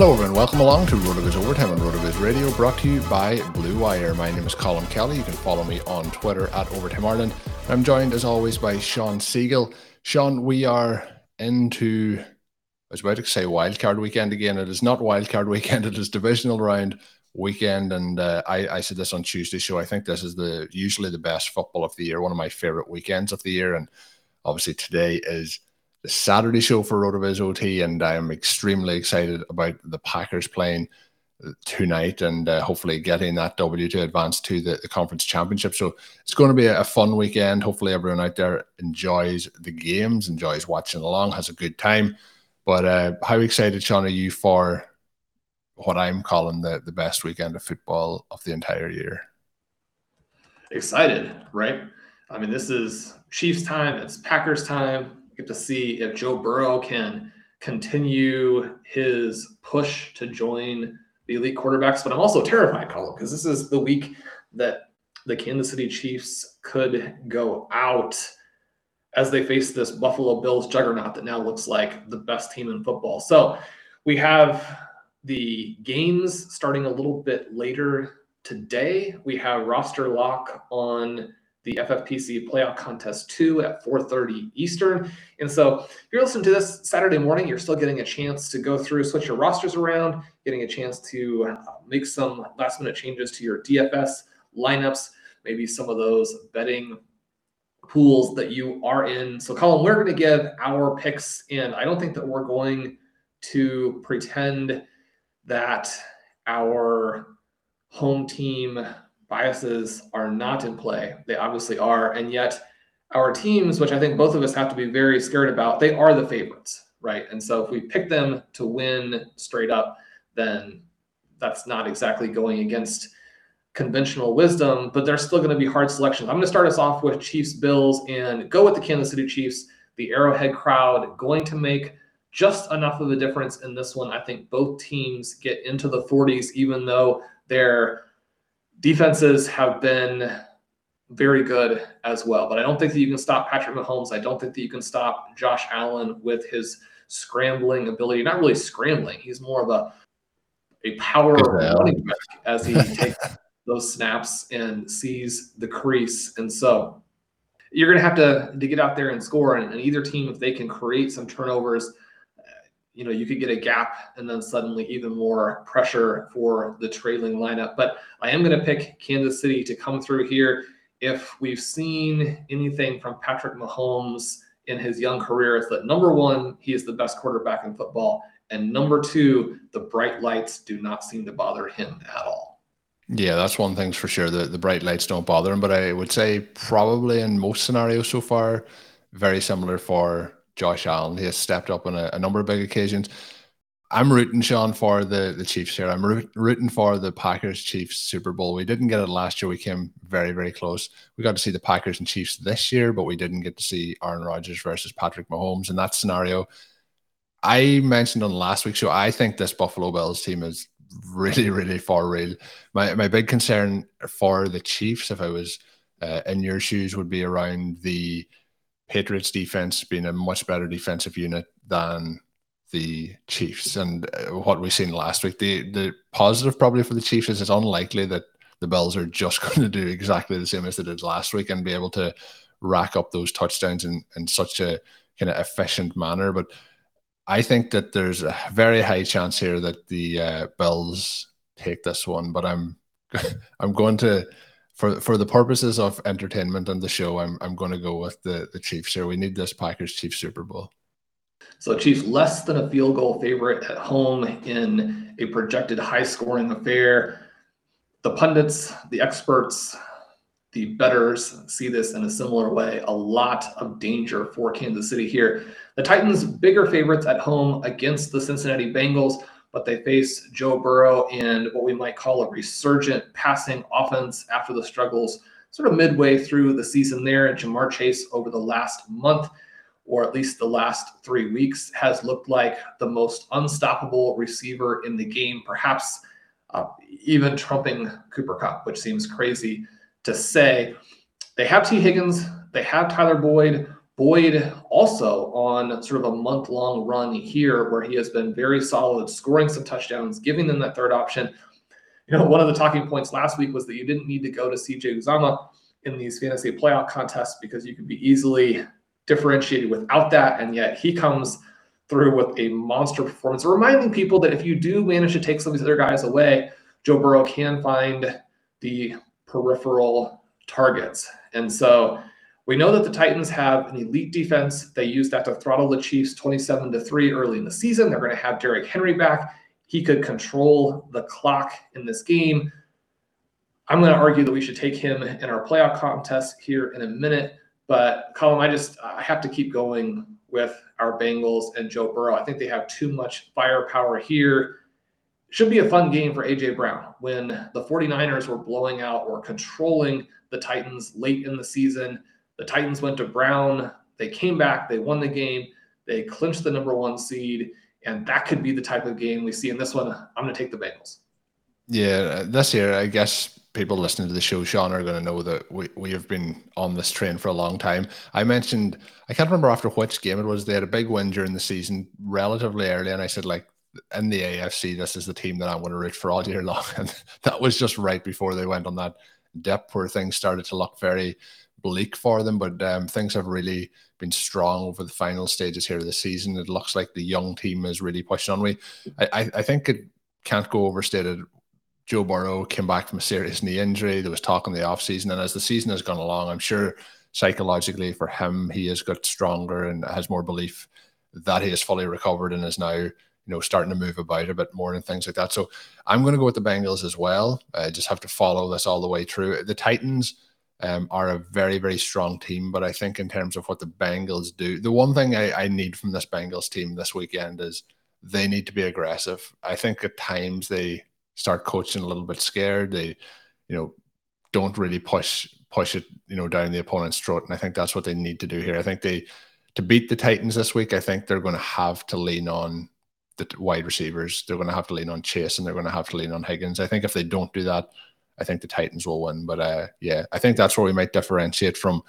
Hello, everyone. Welcome along to RotoViz Overtime on RotoViz Radio, brought to you by Blue Wire. My name is Colm Kelly. You can follow me on Twitter at Overtime Ireland. I'm joined, as always, by Shawn Siegele. Shawn, we are into I was about to say wildcard weekend again. It is not wildcard weekend. It is divisional round weekend. And uh, I, I, said this on Tuesday show. I think this is the usually the best football of the year, one of my favorite weekends of the year. And obviously today is the Saturday show for Rotoviz OT, and I'm extremely excited about the Packers playing tonight and uh, hopefully getting that W to advance to the, the conference championship. So it's going to be a, a fun weekend. Hopefully everyone out there enjoys the games, enjoys watching along, has a good time. But uh, how excited, Shawn, are you for what I'm calling the, the best weekend of football of the entire year? Excited, right? I mean, this is Chiefs time, it's Packers time. Get to see if Joe Burrow can continue his push to join the elite quarterbacks. But I'm also terrified, Colm, because this is the week that the Kansas City Chiefs could go out as they face this Buffalo Bills juggernaut that now looks like the best team in football. So we have the games starting a little bit later today. We have roster lock on the FFPC playoff contest 2 at 4:30 Eastern. And so if you're listening to this Saturday morning, you're still getting a chance to go through, switch your rosters around, getting a chance to uh, make some last minute changes to your DFS lineups, maybe some of those betting pools that you are in. So, Colm, we're going to give our picks, and I don't think that we're going to pretend that our home team biases are not in play. They obviously are. And yet, our teams, which I think both of us have to be very scared about, they are the favorites, right? And so, if we pick them to win straight up, then that's not exactly going against conventional wisdom, but they're still going to be hard selections. I'm going to start us off with Chiefs Bills and go with the Kansas City Chiefs. The Arrowhead crowd going to make just enough of a difference in this one. I think both teams get into the 40s, even though their defenses have been very good as well. But I don't think that you can stop Patrick Mahomes. I don't think that you can stop Josh Allen with his scrambling ability. Not really scrambling. He's more of a a power running back as he takes those snaps and sees the crease. And so you're going to have to, to get out there and score. And, and either team, if they can create some turnovers, you know, you could get a gap and then suddenly even more pressure for the trailing lineup. But I am going to pick Kansas City to come through here. If we've seen anything from Patrick Mahomes in his young career, it's that number one, he is the best quarterback in football. And number two, the bright lights do not seem to bother him at all. Yeah, that's one thing for sure. The the bright lights don't bother him, but I would say probably in most scenarios so far, very similar for Josh Allen. He has stepped up on a, a number of big occasions. I'm rooting Shawn for the the Chiefs here. I'm root, rooting for the Packers Chiefs Super Bowl. We didn't get it last year. We came very very close. We got to see the Packers and Chiefs this year, but we didn't get to see Aaron Rodgers versus Patrick Mahomes in that scenario. I mentioned on last week's show. I think this Buffalo Bills team is really, really far real. My my big concern for the Chiefs, if I was uh, in your shoes, would be around the Patriots defense being a much better defensive unit than the Chiefs and uh, what we've seen last week. The the positive probably for the Chiefs is it's unlikely that the Bills are just going to do exactly the same as they did last week and be able to rack up those touchdowns in, in such a kind of efficient manner. But I think that there's a very high chance here that the uh, Bills take this one. But I'm I'm going to for for the purposes of entertainment and the show, I'm I'm going to go with the the Chiefs here. We need this Packers Chiefs Super Bowl. So Chiefs less than a field goal favorite at home in a projected high scoring affair. The pundits, the experts, the bettors see this in a similar way. A lot of danger for Kansas City here. The Titans, bigger favorites at home against the Cincinnati Bengals, but they face Joe Burrow and what we might call a resurgent passing offense after the struggles sort of midway through the season there. And Ja'Marr Chase over the last month, or at least the last three weeks, has looked like the most unstoppable receiver in the game, perhaps uh, even trumping Cooper Kupp, which seems crazy to say. They have Tee Higgins, they have Tyler Boyd. Boyd also on sort of a month long run here where he has been very solid, scoring some touchdowns, giving them that third option. You know, one of the talking points last week was that you didn't need to go to CJ Uzomah in these fantasy playoff contests because you could be easily differentiated without that. And yet he comes through with a monster performance, reminding people that if you do manage to take some of these other guys away, Joe Burrow can find the peripheral targets. And so we know that the Titans have an elite defense. They used that to throttle the Chiefs 27 to 3 early in the season. They're going to have Derrick Henry back. He could control the clock in this game. I'm going to argue that we should take him in our playoff contest here in a minute. But Colm, I just I have to keep going with our Bengals and Joe Burrow. I think they have too much firepower here should be a fun game for AJ Brown when the 49ers were blowing out or controlling the Titans late in the season. The Titans went to Brown, they came back, they won the game, they clinched the number one seed, and that could be the type of game we see in this one. I'm going to take the Bengals. Yeah, this year, I guess people listening to the show, Shawn, are going to know that we, we have been on this train for a long time. I mentioned, I can't remember after which game it was, they had a big win during the season relatively early, and I said, like, in the AFC, this is the team that I want to root for all year long. And that was just right before they went on that dip where things started to look very bleak for them. But um, things have really been strong over the final stages here of the season. It looks like the young team is really pushing on. We, I, I think it can't go overstated. Joe Burrow came back from a serious knee injury. There was talk in the offseason. And as the season has gone along, I'm sure psychologically for him, he has got stronger and has more belief that he is fully recovered and is now you know, starting to move about a bit more and things like that. So I'm going to go with the Bengals as well. I just have to follow this all the way through. The Titans um, are a very, very strong team, but I think in terms of what the Bengals do, the one thing I, I need from this Bengals team this weekend is they need to be aggressive. I think at times they start coaching a little bit scared. They, you know, don't really push push it, you know, down the opponent's throat. And I think that's what they need to do here. I think they to beat the Titans this week, I think they're going to have to lean on the wide receivers. They're going to have to lean on Chase and they're going to have to lean on Higgins. I think if they don't do that, I think the Titans will win. But uh, yeah, I think that's where we might differentiate from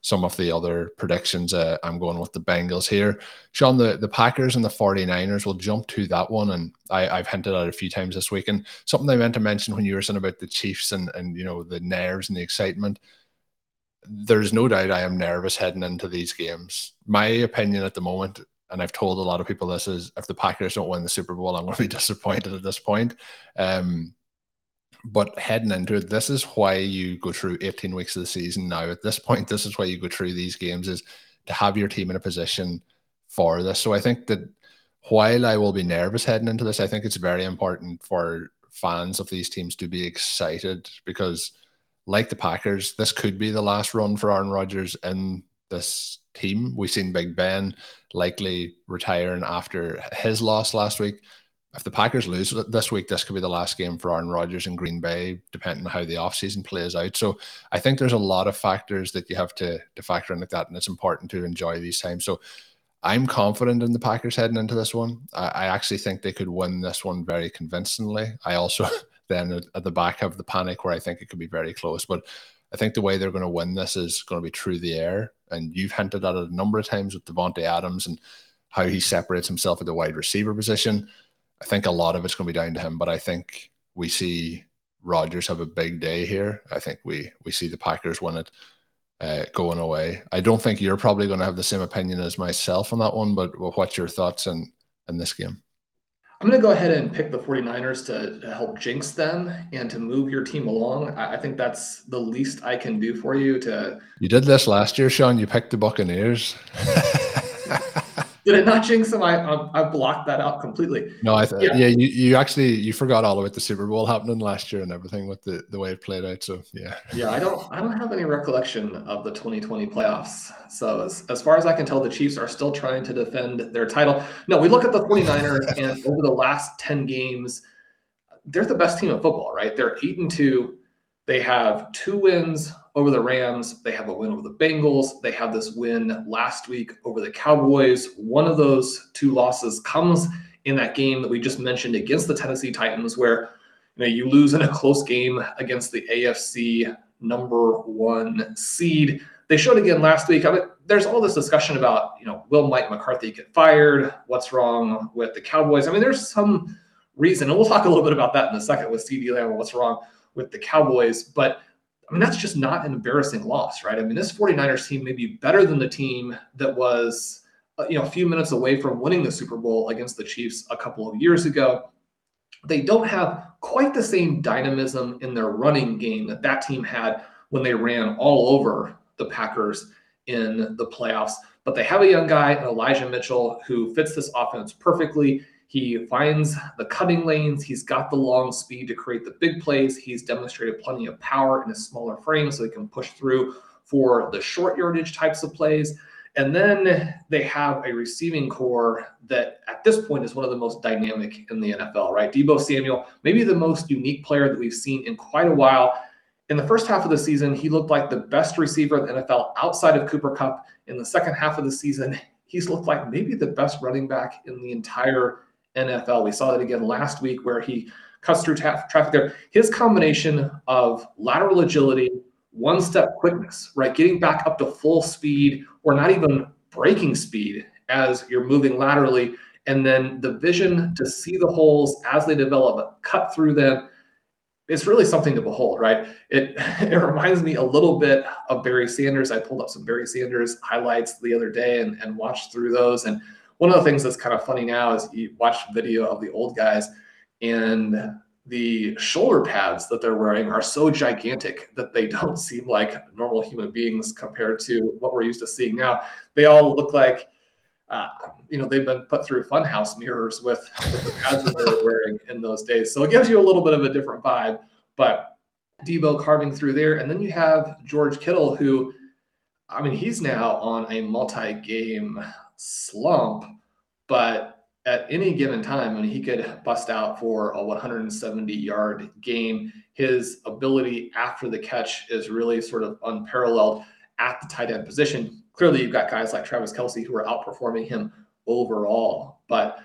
some of the other predictions. Uh, I'm going with the Bengals here. Shawn, the, the Packers and the 49ers will jump to that one. And I, I've hinted at it a few times this week. And something I meant to mention when you were saying about the Chiefs and, and you know, the nerves and the excitement. There's no doubt I am nervous heading into these games. My opinion at the moment and I've told a lot of people this is if the Packers don't win the Super Bowl, I'm going to be disappointed at this point. Um, but heading into it, this is why you go through 18 weeks of the season now. At this point, this is why you go through these games is to have your team in a position for this. So I think that while I will be nervous heading into this, I think it's very important for fans of these teams to be excited because, like the Packers, this could be the last run for Aaron Rodgers in this team. We've seen Big Ben likely retiring after his loss last week. If the Packers lose this week, this could be the last game for Aaron Rodgers in Green Bay, depending on how the offseason plays out. So I think there's a lot of factors that you have to, to factor in like that, and it's important to enjoy these times. So I'm confident in the Packers heading into this one. I, I actually think they could win this one very convincingly. I also then at, the back have the panic where I think it could be very close. But I think the way they're going to win this is going to be through the air. And you've hinted at it a number of times with Davante Adams and how he separates himself at the wide receiver position. I think a lot of it's going to be down to him, but I think we see Rodgers have a big day here. I think we we see the Packers win it uh, going away. I don't think you're probably going to have the same opinion as myself on that one, but what's your thoughts in in this game? I'm going to go ahead and pick the 49ers to, to help jinx them and to move your team along. I, I, think that's the least I can do for you to. You did this last year, Shawn. You picked the Buccaneers. Did it not jinx them? I, I, I blocked that out completely. No, I th- yeah. yeah, you, you actually you forgot all about the Super Bowl happening last year and everything with the, the way it played out. So yeah. Yeah, I don't I don't have any recollection of the 2020 playoffs. So as, as far as I can tell, the Chiefs are still trying to defend their title. No, we look at the 49ers and over the last 10 games, they're the best team in football, right? They're eight and two. They have two wins over the Rams. They have a win over the Bengals. They have this win last week over the Cowboys. One of those two losses comes in that game that we just mentioned against the Tennessee Titans, where you know you lose in a close game against the AFC number one seed. They showed again last week. I mean, there's all this discussion about you know will Mike McCarthy get fired? What's wrong with the Cowboys? I mean, there's some reason, and we'll talk a little bit about that in a second with CeeDee Lamb what's wrong with the Cowboys, but I mean, that's just not an embarrassing loss, right? I mean, this 49ers team may be better than the team that was, uh, you know, a few minutes away from winning the Super Bowl against the Chiefs a couple of years ago. They don't have quite the same dynamism in their running game that that team had when they ran all over the Packers in the playoffs. But they have a young guy, Elijah Mitchell, who fits this offense perfectly. He finds the cutting lanes. He's got the long speed to create the big plays. He's demonstrated plenty of power in a smaller frame so he can push through for the short yardage types of plays. And then they have a receiving corps that at this point is one of the most dynamic in the NFL, right? Deebo Samuel, maybe the most unique player that we've seen in quite a while. In the first half of the season, he looked like the best receiver in the NFL outside of Cooper Kupp. In the second half of the season, he's looked like maybe the best running back in the entire NFL. We saw that again last week where he cuts through traffic there. His combination of lateral agility, one step quickness, right? Getting back up to full speed or not even breaking speed as you're moving laterally. And then the vision to see the holes as they develop, cut through them. It's really something to behold, right? It it reminds me a little bit of Barry Sanders. I pulled up some Barry Sanders highlights the other day and, and watched through those. And one of the things that's kind of funny now is you watch video of the old guys and the shoulder pads that they're wearing are so gigantic that they don't seem like normal human beings compared to what we're used to seeing now. They all look like, uh, you know, they've been put through funhouse mirrors with, with the pads that they're wearing in those days. So it gives you a little bit of a different vibe. But Deebo carving through there, and then you have George Kittle, who, I mean, he's now on a multi-game slump, but at any given time, when he could bust out for a 170 yard game, his ability after the catch is really sort of unparalleled at the tight end position. Clearly, you've got guys like Travis Kelce who are outperforming him overall. But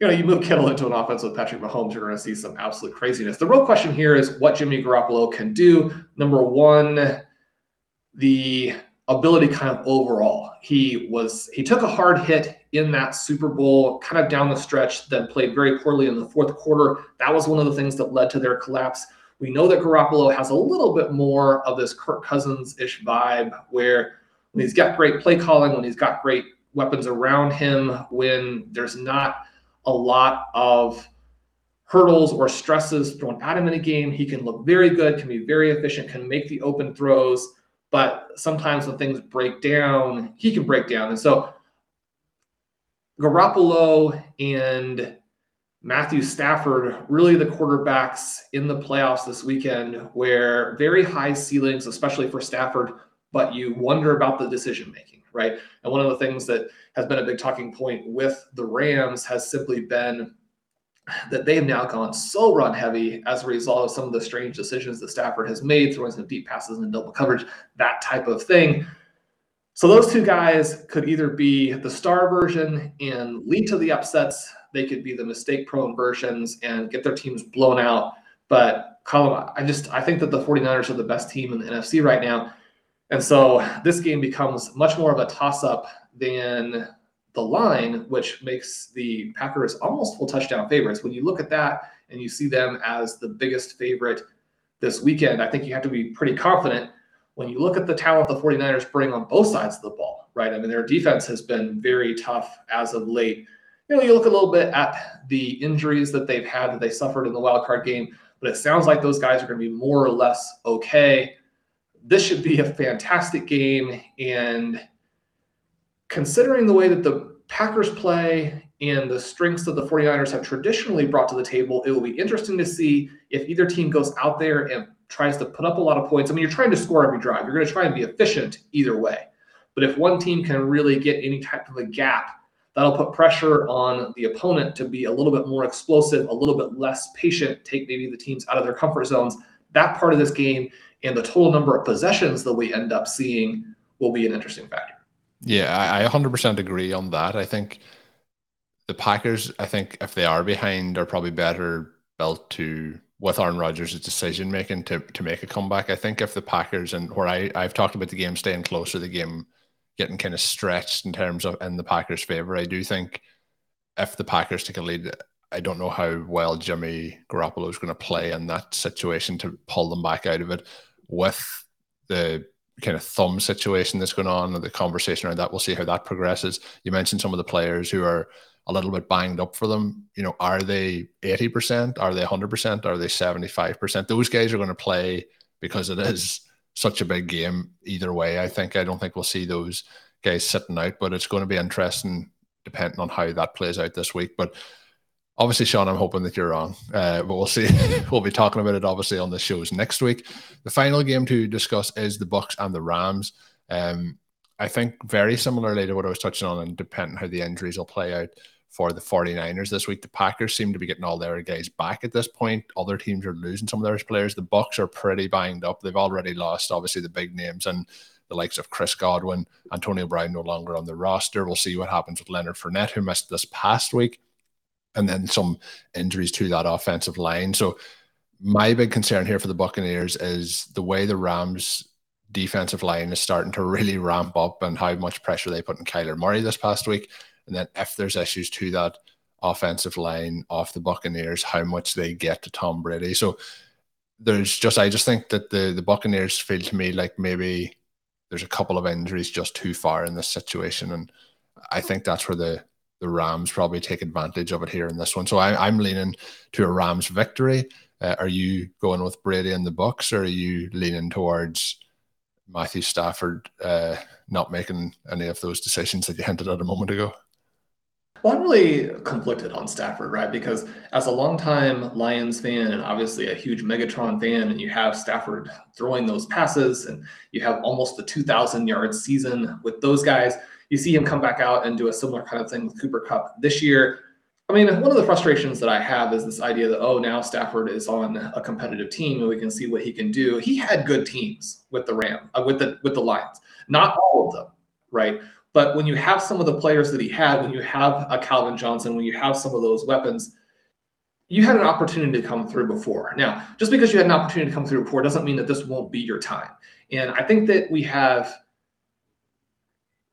you know, you move Kittle into an offense with Patrick Mahomes, you're going to see some absolute craziness. The real question here is what Jimmy Garoppolo can do. Number one, the ability kind of overall. He was he took a hard hit in that Super Bowl, kind of down the stretch, then played very poorly in the fourth quarter. That was one of the things that led to their collapse. We know that Garoppolo has a little bit more of this Kirk Cousins-ish vibe where when he's got great play calling, when he's got great weapons around him, when there's not a lot of hurdles or stresses thrown at him in a game, he can look very good, can be very efficient, can make the open throws but sometimes when things break down, he can break down. And so Garoppolo and Matthew Stafford, really the quarterbacks in the playoffs this weekend, where very high ceilings, especially for Stafford, but you wonder about the decision making, right? And one of the things that has been a big talking point with the Rams has simply been that they have now gone so run heavy as a result of some of the strange decisions that Stafford has made, throwing some deep passes and double coverage, that type of thing. So those two guys could either be the star version and lead to the upsets. They could be the mistake prone versions and get their teams blown out. But Colm, I just I think that the 49ers are the best team in the NFC right now. And so this game becomes much more of a toss up than the line, which makes the Packers almost full touchdown favorites. When you look at that and you see them as the biggest favorite this weekend, I think you have to be pretty confident when you look at the talent the 49ers bring on both sides of the ball, right? I mean, their defense has been very tough as of late. You know, you look a little bit at the injuries that they've had that they suffered in the wild card game, but it sounds like those guys are going to be more or less okay. This should be a fantastic game. And considering the way that the Packers play and the strengths that the 49ers have traditionally brought to the table, it will be interesting to see if either team goes out there and tries to put up a lot of points. I mean, you're trying to score every drive. You're going to try and be efficient either way. But if one team can really get any type of a gap, that'll put pressure on the opponent to be a little bit more explosive, a little bit less patient, take maybe the teams out of their comfort zones. That part of this game and the total number of possessions that we end up seeing will be an interesting factor. Yeah, I, I 100% agree on that. I think the Packers, I think if they are behind, are probably better built to with Aaron Rodgers' decision making to to make a comeback. I think if the Packers and where I I've talked about the game staying closer, the game getting kind of stretched in terms of in the Packers' favor. I do think if the Packers take a lead, I don't know how well Jimmy Garoppolo is going to play in that situation to pull them back out of it. With the kind of thumb situation that's going on and the conversation around that, we'll see how that progresses. You mentioned some of the players who are a little bit banged up for them. You know, are they 80%? Are they 100%? Are they 75%? Those guys are going to play because it is such a big game either way. I think I don't think we'll see those guys sitting out, but it's going to be interesting depending on how that plays out this week. But obviously, Shawn, I'm hoping that you're wrong, uh, but we'll see. we'll be talking about it obviously on the shows next week. The final game to discuss is the Bucks and the Rams. Um, I think very similarly to what I was touching on, and depending how the injuries will play out for the 49ers this week. The Packers seem to be getting all their guys back at this point. Other teams are losing some of their players. The Bucks are pretty banged up. They've already lost, obviously, the big names and the likes of Chris Godwin, Antonio Brown no longer on the roster. We'll see what happens with Leonard Fournette, who missed this past week, and then some injuries to that offensive line. So my big concern here for the Buccaneers is the way the Rams defensive line is starting to really ramp up and how much pressure they put on Kyler Murray this past week. And then if there's issues to that offensive line off the Buccaneers, how much they get to Tom Brady. So there's just I just think that the the Buccaneers feel to me like maybe there's a couple of injuries just too far in this situation, and I think that's where the the Rams probably take advantage of it here in this one. So I, am leaning to a Rams victory. Uh, are you going with Brady in the Bucks, or are you leaning towards Matthew Stafford uh, not making any of those decisions that you hinted at a moment ago? Well, I'm really conflicted on Stafford, right? Because as a longtime Lions fan and obviously a huge Megatron fan, and you have Stafford throwing those passes, and you have almost the 2,000 yard season with those guys, you see him come back out and do a similar kind of thing with Cooper Kupp this year. I mean, one of the frustrations that I have is this idea that oh, now Stafford is on a competitive team and we can see what he can do. He had good teams with the Ram, uh, with the with the Lions, not all of them, right? But when you have some of the players that he had, when you have a Calvin Johnson, when you have some of those weapons, you had an opportunity to come through before. Now, just because you had an opportunity to come through before doesn't mean that this won't be your time. And I think that we have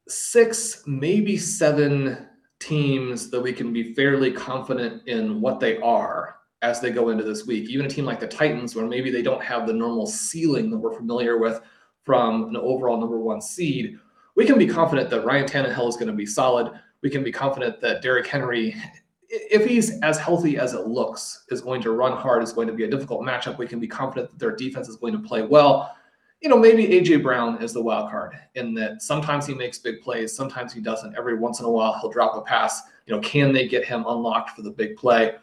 six, maybe seven teams that we can be fairly confident in what they are as they go into this week. Even a team like the Titans, where maybe they don't have the normal ceiling that we're familiar with from an overall number one seed, we can be confident that Ryan Tannehill is going to be solid. We can be confident that Derrick Henry, if he's as healthy as it looks, is going to run hard, is going to be a difficult matchup. We can be confident that their defense is going to play well. You know, maybe AJ Brown is the wild card in that sometimes he makes big plays, sometimes he doesn't. Every once in a while, he'll drop a pass. You know, can they get him unlocked for the big play?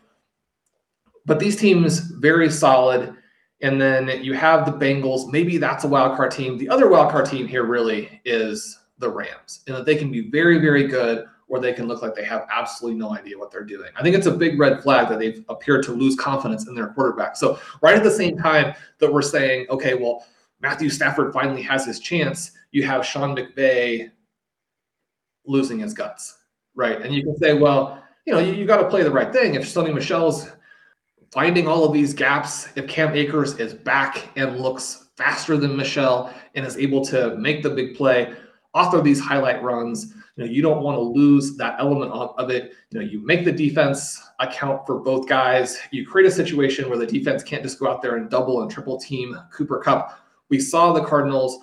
But these teams very solid. And then you have the Bengals. Maybe that's a wild card team. The other wild card team here really is the Rams and that they can be very, very good or they can look like they have absolutely no idea what they're doing. I think it's a big red flag that they've appeared to lose confidence in their quarterback. So, right at the same time that we're saying, okay, well, Matthew Stafford finally has his chance, you have Sean McVay losing his guts, right? And you can say, well, you know, you, you got to play the right thing. If Sony Michel's finding all of these gaps, if Cam Akers is back and looks faster than Michel and is able to make the big play, author these highlight runs, you know, you don't want to lose that element of, of it. You know, you make the defense account for both guys. You create a situation where the defense can't just go out there and double and triple team Cooper Kupp. We saw the Cardinals,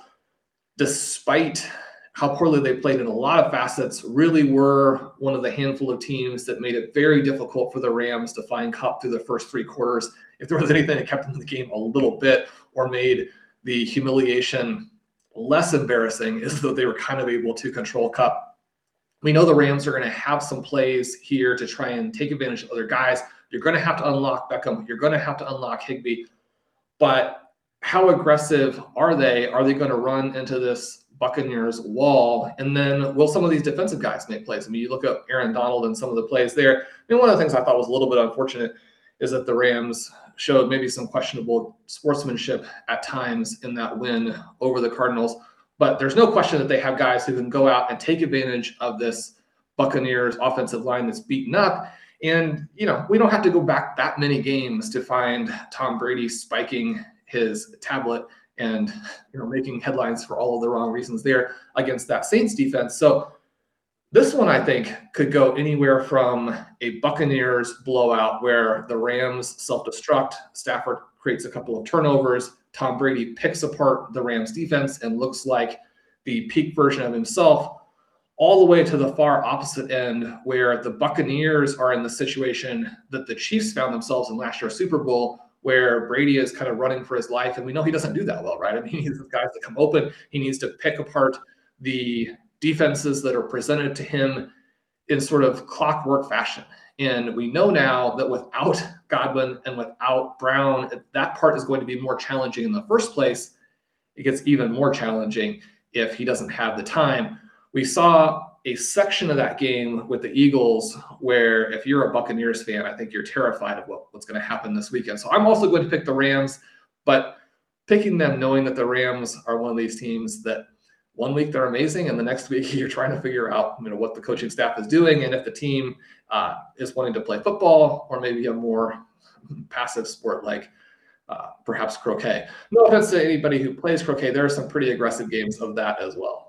despite how poorly they played in a lot of facets, really were one of the handful of teams that made it very difficult for the Rams to find Kupp through the first three quarters. If there was anything that kept them in the game a little bit or made the humiliation less embarrassing, is that they were kind of able to control Kupp. we know the Rams are going to have some plays here to try and take advantage of other guys. You're going to have to unlock Beckham. You're going to have to unlock Higbee. But how aggressive are they? Are they going to run into this Buccaneers wall? And then will some of these defensive guys make plays? I mean, you look at Aaron Donald and some of the plays there. I mean, one of the things I thought was a little bit unfortunate is that the Rams showed maybe some questionable sportsmanship at times in that win over the Cardinals. But there's no question that they have guys who can go out and take advantage of this Buccaneers offensive line that's beaten up. And, you know, we don't have to go back that many games to find Tom Brady spiking his tablet and, you know, making headlines for all of the wrong reasons there against that Saints defense. So this one, I think, could go anywhere from a Buccaneers blowout where the Rams self destruct, Stafford creates a couple of turnovers, Tom Brady picks apart the Rams defense and looks like the peak version of himself, all the way to the far opposite end where the Buccaneers are in the situation that the Chiefs found themselves in last year's Super Bowl, where Brady is kind of running for his life. And we know he doesn't do that well, right? I mean, he needs guys to come open. He needs to pick apart the defenses that are presented to him in sort of clockwork fashion. And we know now that without Godwin and without Brown, that part is going to be more challenging in the first place. It gets even more challenging if he doesn't have the time. We saw a section of that game with the Eagles where if you're a Buccaneers fan, I think you're terrified of what, what's going to happen this weekend. So I'm also going to pick the Rams, but picking them knowing that the Rams are one of these teams that one week they're amazing, and the next week you're trying to figure out you know what the coaching staff is doing, and if the team uh, is wanting to play football or maybe a more passive sport like uh, perhaps croquet. No offense to anybody who plays croquet, there are some pretty aggressive games of that as well.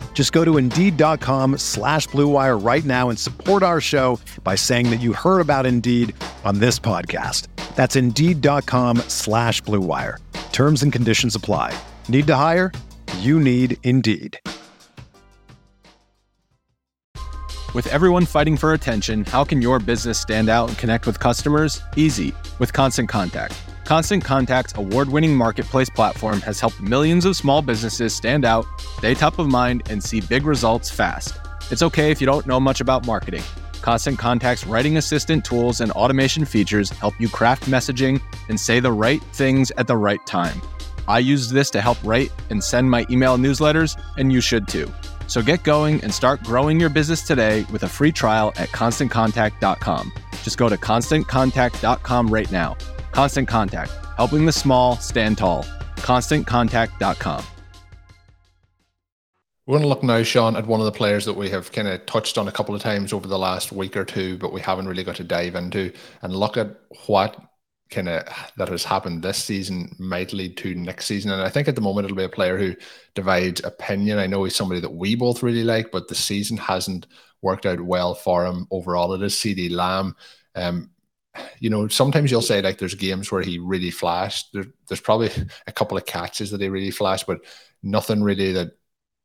Just go to Indeed.com slash BlueWire right now and support our show by saying that you heard about Indeed on this podcast. That's Indeed.com slash BlueWire. Terms and conditions apply. Need to hire? You need Indeed. With everyone fighting for attention, how can your business stand out and connect with customers? Easy, with Constant Contact. Constant Contact's award winning marketplace platform has helped millions of small businesses stand out, stay top of mind, and see big results fast. It's okay if you don't know much about marketing. Constant Contact's writing assistant tools and automation features help you craft messaging and say the right things at the right time. I use this to help write and send my email newsletters, and you should too. So get going and start growing your business today with a free trial at constantcontact.com. Just go to constantcontact.com right now. Constant Contact, helping the small stand tall. ConstantContact.com. We're going to look now, Shawn, at one of the players that we have kind of touched on a couple of times over the last week or two, but we haven't really got to dive into and look at what kind of that has happened this season might lead to next season. And I think at the moment it'll be a player who divides opinion. I know he's somebody that we both really like, but the season hasn't worked out well for him overall. It is CeeDee Lamb. Um, you know, sometimes you'll say like there's games where he really flashed. There, there's probably a couple of catches that he really flashed, but nothing really that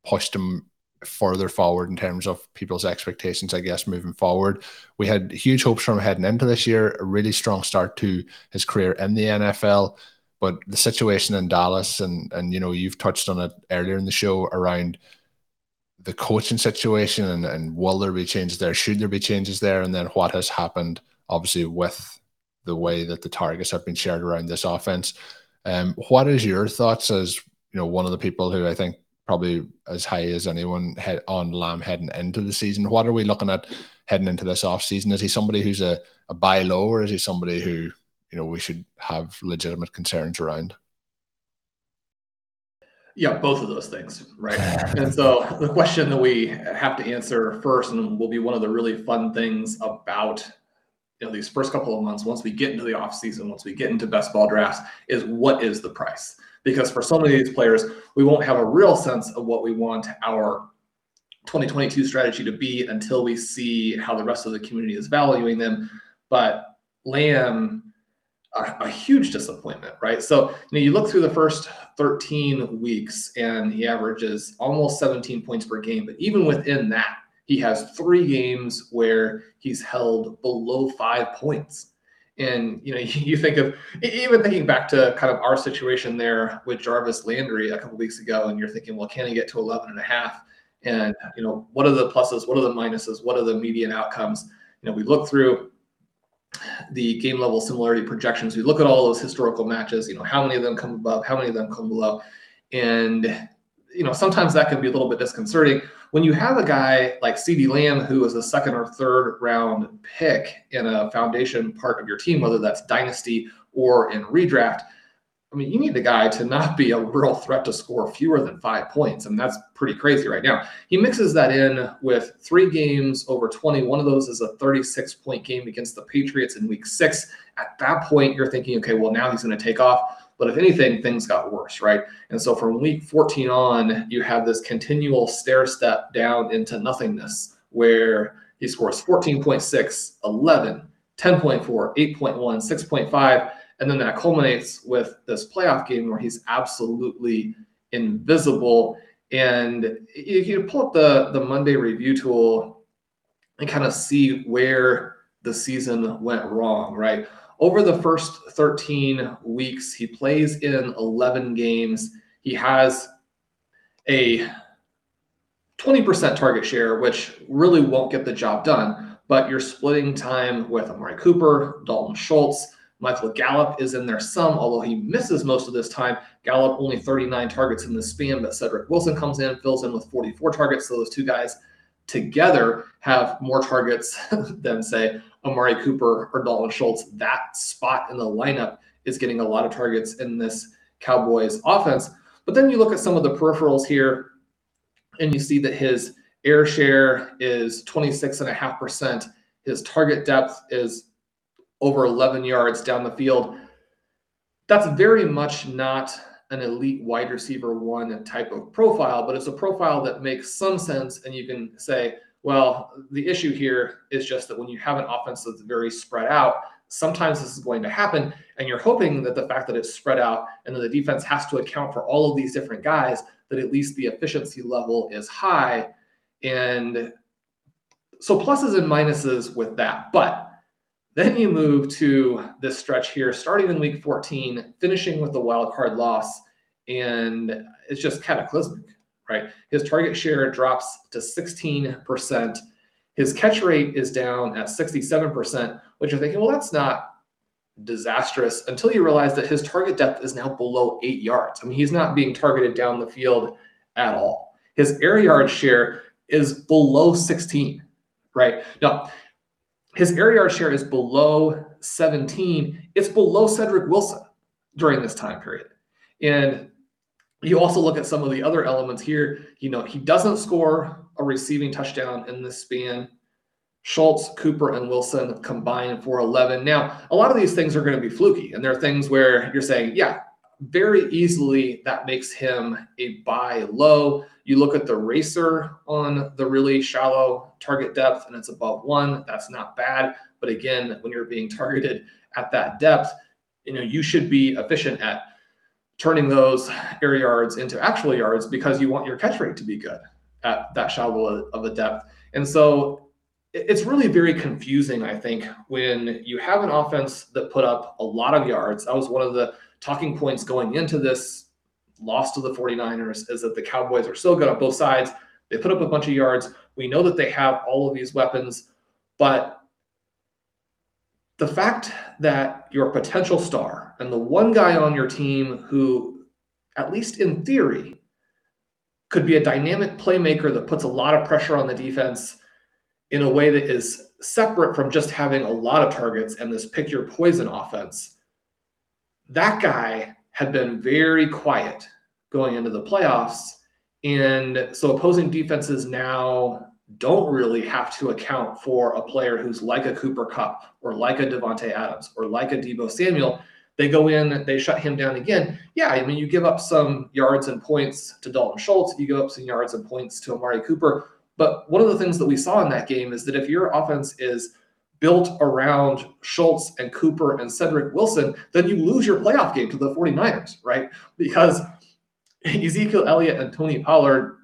pushed him further forward in terms of people's expectations, I guess, moving forward. We had huge hopes from heading into this year, a really strong start to his career in the NFL. But the situation in Dallas, and and you know, you've touched on it earlier in the show around the coaching situation and, and will there be changes there? Should there be changes there? And then what has happened, obviously, with the way that the targets have been shared around this offense. Um, what is your thoughts as you know one of the people who I think probably as high as anyone head on Lamb heading into the season. What are we looking at heading into this off season? Is he somebody who's a, a buy low, or is he somebody who you know we should have legitimate concerns around? Yeah, both of those things, right? and so the question that we have to answer first, and will be one of the really fun things about you know these first couple of months, once we get into the off season, once we get into best ball drafts, is what is the price? because for so many of these players, we won't have a real sense of what we want our 2022 strategy to be until we see how the rest of the community is valuing them. But Lamb, a, a huge disappointment, right? So you, know, you look through the first 13 weeks and he averages almost 17 points per game. But even within that, he has three games where he's held below five points. And you know, you think of even thinking back to kind of our situation there with Jarvis Landry a couple weeks ago, and you're thinking, well, can he get to 11 and a half? And you know, what are the pluses? What are the minuses? What are the median outcomes? You know, we look through the game level similarity projections. We look at all those historical matches. You know, how many of them come above? How many of them come below? And you know, sometimes that can be a little bit disconcerting when you have a guy like CeeDee Lamb, who is a second or third round pick in a foundation part of your team, whether that's dynasty or in redraft, I mean, you need the guy to not be a real threat to score fewer than five points. I mean, that's pretty crazy right now. He mixes that in with three games over 20. One of those is a 36 point game against the Patriots in week six. At that point, you're thinking, okay, well, now he's going to take off. But if anything, things got worse, right? And so from week 14 on, you have this continual stair step down into nothingness where he scores 14.6, 11, 10.4, 8.1, 6.5. And then that culminates with this playoff game where he's absolutely invisible. And if you pull up the, the Monday review tool and kind of see where the season went wrong, right? Over the first 13 weeks, he plays in 11 games. He has a 20% target share, which really won't get the job done. But you're splitting time with Amari Cooper, Dalton Schultz, Michael Gallup is in there some, although he misses most of this time. Gallup only 39 targets in the span, but Cedric Wilson comes in, fills in with 44 targets. So those two guys together have more targets than, say, Amari Cooper or Dalton Schultz, that spot in the lineup is getting a lot of targets in this Cowboys offense. But then you look at some of the peripherals here, and you see that his air share is 26.5%. His target depth is over 11 yards down the field. That's very much not an elite wide receiver one type of profile, but it's a profile that makes some sense. And you can say, well, the issue here is just that when you have an offense that's very spread out, sometimes this is going to happen. And you're hoping that the fact that it's spread out and that the defense has to account for all of these different guys, that at least the efficiency level is high. And so pluses and minuses with that. But then you move to this stretch here, starting in week 14, finishing with the wild card loss. And it's just cataclysmic right? His target share drops to 16%. His catch rate is down at 67%, which you're thinking, well, that's not disastrous until you realize that his target depth is now below eight yards. I mean, he's not being targeted down the field at all. His air yard share is below 16, right? Now, his air yard share is below 17. It's below Cedric Wilson during this time period. And you also look at some of the other elements here. You know, he doesn't score a receiving touchdown in this span. Schultz, Cooper, and Wilson combined for 11. Now, a lot of these things are going to be fluky, and there are things where you're saying, yeah, very easily that makes him a buy low. You look at the RACR on the really shallow target depth, and it's above one. That's not bad. But again, when you're being targeted at that depth, you know you should be efficient at turning those air yards into actual yards because you want your catch rate to be good at that shallow of a depth. And so it's really very confusing, I think, when you have an offense that put up a lot of yards. That was one of the talking points going into this loss to the 49ers is that the Cowboys are so good on both sides. They put up a bunch of yards. We know that they have all of these weapons, but the fact that your potential star and the one guy on your team who, at least in theory, could be a dynamic playmaker that puts a lot of pressure on the defense in a way that is separate from just having a lot of targets and this pick your poison offense. That guy had been very quiet going into the playoffs. And so opposing defenses now don't really have to account for a player who's like a Cooper Kupp or like a Davante Adams or like a Deebo Samuel. They go in, they shut him down again. Yeah, I mean, you give up some yards and points to Dalton Schultz, you give up some yards and points to Amari Cooper but one of the things that we saw in that game is that if your offense is built around Schultz and Cooper and Cedric Wilson, then you lose your playoff game to the 49ers, right? Because Ezekiel Elliott and Tony Pollard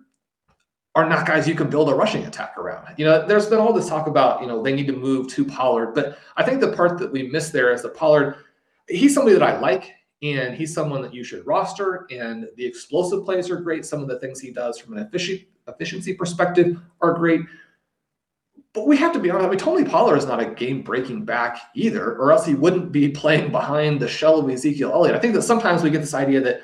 are not guys you can build a rushing attack around. You know, there's been all this talk about, you know, they need to move to Pollard, but I think the part that we miss there is that Pollard, he's somebody that I like and he's someone that you should roster and the explosive plays are great. Some of the things he does from an efficiency perspective are great. But we have to be honest. I mean, Tony Pollard is not a game-breaking back either, or else he wouldn't be playing behind the shell of Ezekiel Elliott. I think that sometimes we get this idea that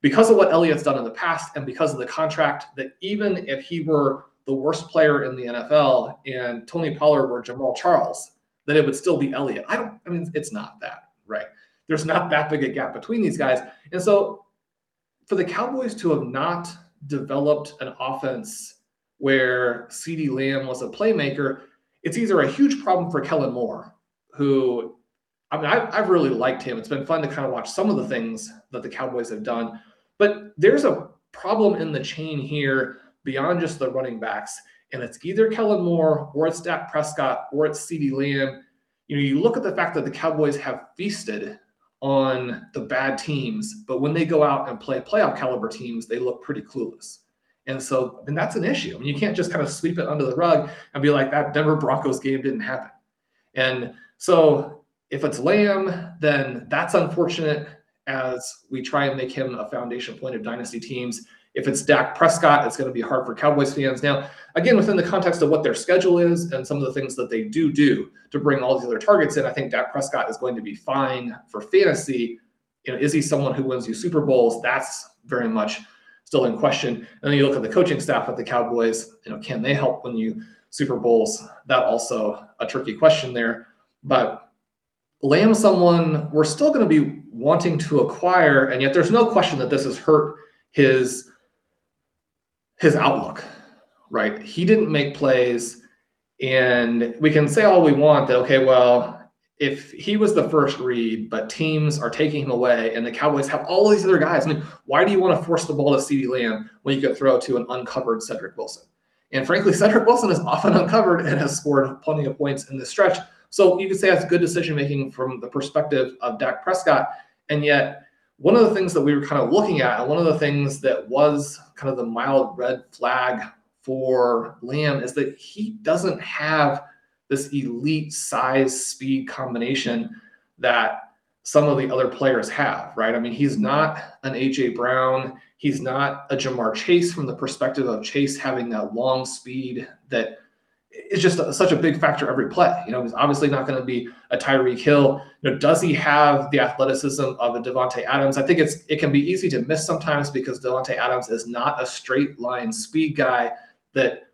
because of what Elliott's done in the past and because of the contract, that even if he were the worst player in the NFL and Tony Pollard were Jamaal Charles, that it would still be Elliott. I don't. I mean, it's not that right. There's not that big a gap between these guys, and so for the Cowboys to have not developed an offense where CeeDee Lamb was a playmaker, it's either a huge problem for Kellen Moore, who I mean, I've, I've really liked him. It's been fun to kind of watch some of the things that the Cowboys have done, but there's a problem in the chain here beyond just the running backs. And it's either Kellen Moore or it's Dak Prescott or it's CeeDee Lamb. You know, you look at the fact that the Cowboys have feasted on the bad teams, but when they go out and play playoff caliber teams, they look pretty clueless. And so, and that's an issue. I mean, you can't just kind of sweep it under the rug and be like, that Denver Broncos game didn't happen. And so, if it's Lamb, then that's unfortunate as we try and make him a foundation point of dynasty teams. If it's Dak Prescott, it's going to be hard for Cowboys fans. Now, again, within the context of what their schedule is and some of the things that they do do to bring all these other targets in, I think Dak Prescott is going to be fine for fantasy. You know, is he someone who wins you Super Bowls? That's very much still in question. And then you look at the coaching staff at the Cowboys. You know, can they help win you Super Bowls? That also a tricky question there. But Lamb, someone we're still going to be wanting to acquire, and yet there's no question that this has hurt his his outlook, right? He didn't make plays. And we can say all we want that, okay, well, if he was the first read, but teams are taking him away and the Cowboys have all these other guys, I mean, why do you want to force the ball to CeeDee Lamb when you could throw to an uncovered Cedric Wilson? And frankly, Cedric Wilson is often uncovered and has scored plenty of points in this stretch. So you could say that's good decision making from the perspective of Dak Prescott. And yet, one of the things that we were kind of looking at, and one of the things that was kind of the mild red flag for Lamb is that he doesn't have this elite size speed combination that some of the other players have, right? I mean, he's not an AJ Brown. He's not a Ja'Marr Chase from the perspective of Chase having that long speed that is just a, such a big factor every play. You know, he's obviously not going to be a Tyreek Hill. You know, does he have the athleticism of a Davante Adams? I think it's it can be easy to miss sometimes because Davante Adams is not a straight line speed guy that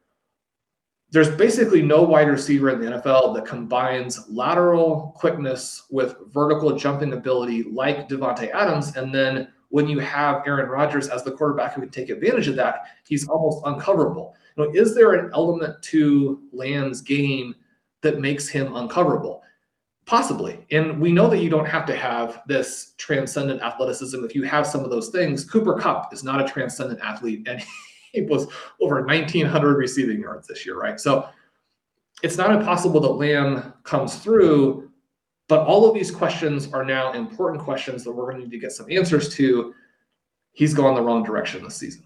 there's basically no wide receiver in the NFL that combines lateral quickness with vertical jumping ability like Davante Adams. And then when you have Aaron Rodgers as the quarterback who can take advantage of that, he's almost uncoverable. Know, is there an element to Lamb's game that makes him uncoverable? Possibly. And we know that you don't have to have this transcendent athleticism if you have some of those things. Cooper Kupp is not a transcendent athlete, and he was over 1,900 receiving yards this year, right? So it's not impossible that Lamb comes through, but all of these questions are now important questions that we're going to need to get some answers to. He's gone the wrong direction this season.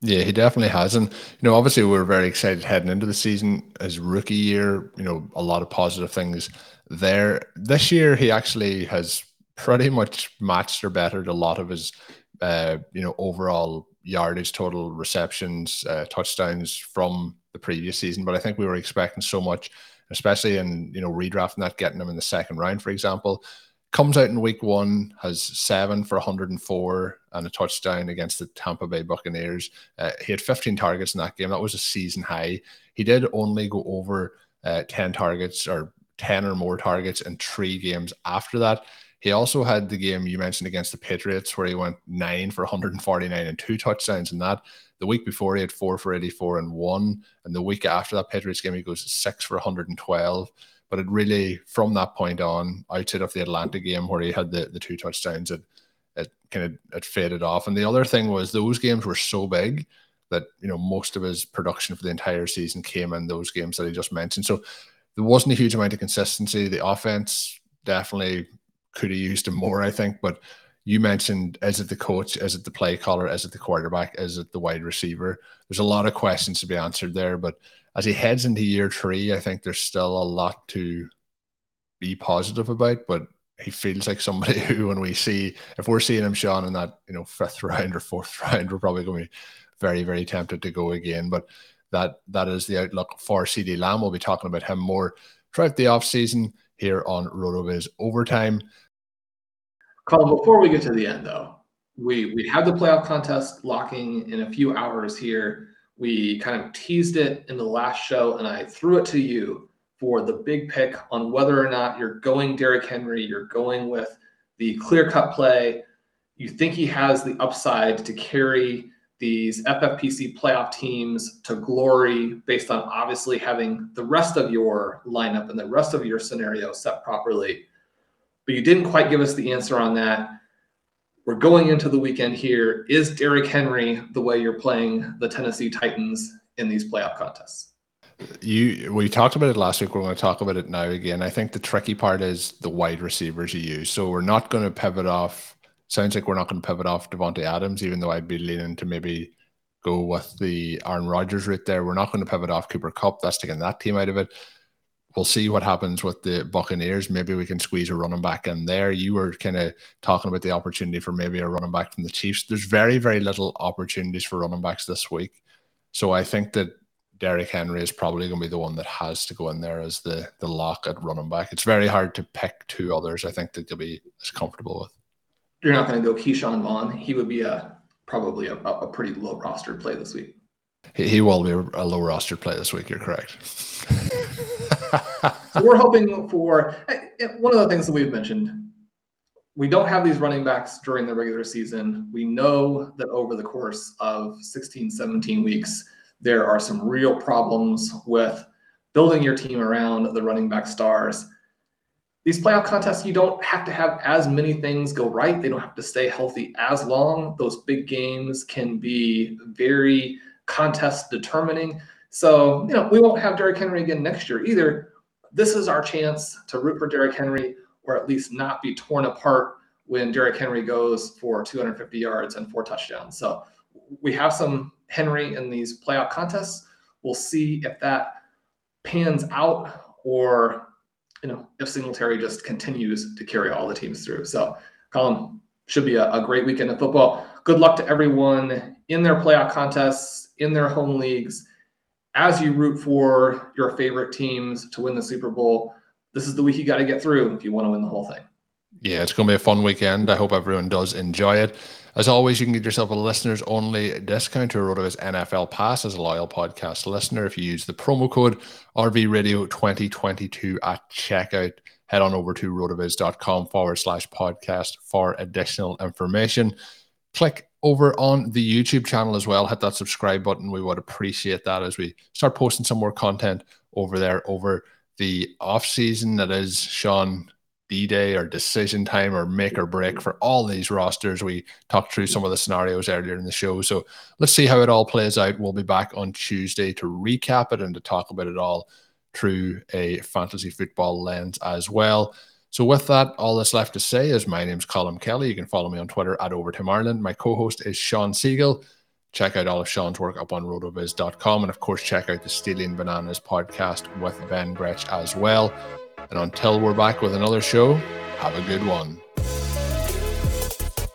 Yeah, he definitely has. And, you know, obviously we are very excited heading into the season. His rookie year, you know, a lot of positive things there. This year, he actually has pretty much matched or bettered a lot of his, uh, you know, overall yardage, total receptions, uh, touchdowns from the previous season. But I think we were expecting so much, especially in, you know, redrafting that, getting him in the second round, for example comes out in week one, has seven for 104 and a touchdown against the Tampa Bay Buccaneers. Uh, he had 15 targets in that game. That was a season high. He did only go over uh, 10 targets or 10 or more targets in three games after that. He also had the game you mentioned against the Patriots where he went nine for 149 and two touchdowns in that. The week before he had four for 84 and one. And the week after that Patriots game, he goes six for 112. But it really, from that point on, outside of the Atlanta game where he had the, the two touchdowns, it, it kind of it faded off. And the other thing was those games were so big that you know most of his production for the entire season came in those games that he just mentioned. So there wasn't a huge amount of consistency. The offense definitely could have used him more, I think. But you mentioned is it the coach, is it the play caller, is it the quarterback, is it the wide receiver? There's a lot of questions to be answered there, but as he heads into year three, I think there's still a lot to be positive about, but he feels like somebody who, when we see, if we're seeing him, Shawn, in that, you know, fifth round or fourth round, we're probably going to be very, very tempted to go again. But that that is the outlook for CeeDee Lamb. We'll be talking about him more throughout the off season here on RotoViz Overtime. Colm, before we get to the end, though, we we have the playoff contest locking in a few hours here we kind of teased it in the last show, and I threw it to you for the big pick on whether or not you're going Derrick Henry, you're going with the clear cut play. You think he has the upside to carry these FFPC playoff teams to glory based on obviously having the rest of your lineup and the rest of your scenario set properly. But you didn't quite give us the answer on that we're going into the weekend here. Is Derrick Henry the way you're playing the Tennessee Titans in these playoff contests? You we talked about it last week. We're going to talk about it now again. I think the tricky part is the wide receivers you use. So we're not going to pivot off. Sounds like we're not going to pivot off Davante Adams, even though I'd be leaning to maybe go with the Aaron Rodgers route there. We're not going to pivot off Cooper Kupp. That's taking that team out of it we'll see what happens with the Buccaneers. Maybe we can squeeze a running back in there. You were kind of talking about the opportunity for maybe a running back from the Chiefs. There's very, very little opportunities for running backs this week. So I think that Derrick Henry is probably going to be the one that has to go in there as the the lock at running back. It's very hard to pick two others. I think that you'll be as comfortable with. You're not going to go Ke'Shawn Vaughn. He would be a probably a, a pretty low roster play this week. He, he will be a low roster play this week. You're correct. so we're hoping for eh, eh, one of the things that we've mentioned. We don't have these running backs during the regular season. We know that over the course of 16, 17 weeks, there are some real problems with building your team around the running back stars. These playoff contests, you don't have to have as many things go right. They don't have to stay healthy as long. Those big games can be very contest determining. So, you know, we won't have Derrick Henry again next year either. This is our chance to root for Derrick Henry or at least not be torn apart when Derrick Henry goes for 250 yards and four touchdowns. So we have some Henry in these playoff contests. We'll see if that pans out or, you know, if Singletary just continues to carry all the teams through. So, Colm, should be a, a great weekend of football. Good luck to everyone in their playoff contests, in their home leagues as you root for your favorite teams to win the Super Bowl, this is the week you got to get through if you want to win the whole thing. Yeah, it's going to be a fun weekend. I hope everyone does enjoy it. As always, you can get yourself a listeners only discount to RotoViz NFL Pass as a loyal podcast listener if you use the promo code RVRadio 2022 at checkout. Head on over to rotoviz.com forward slash podcast for additional information. Click over on the YouTube channel as well. Hit that subscribe button. We would appreciate that as we start posting some more content over there over the off season. That is Shawn D Day or decision time or make or break for all these rosters. We talked through some of the scenarios earlier in the show. So let's see how it all plays out. We'll be back on Tuesday to recap it and to talk about it all through a fantasy football lens as well. So with that, all that's left to say is my name's Colm Kelly. You can follow me on Twitter at Overtime Ireland. My co-host is Shawn Siegele. Check out all of Shawn's work up on rotoviz.com. And of course, check out the Stealing Bananas podcast with Ben Gretch as well. And until we're back with another show, have a good one.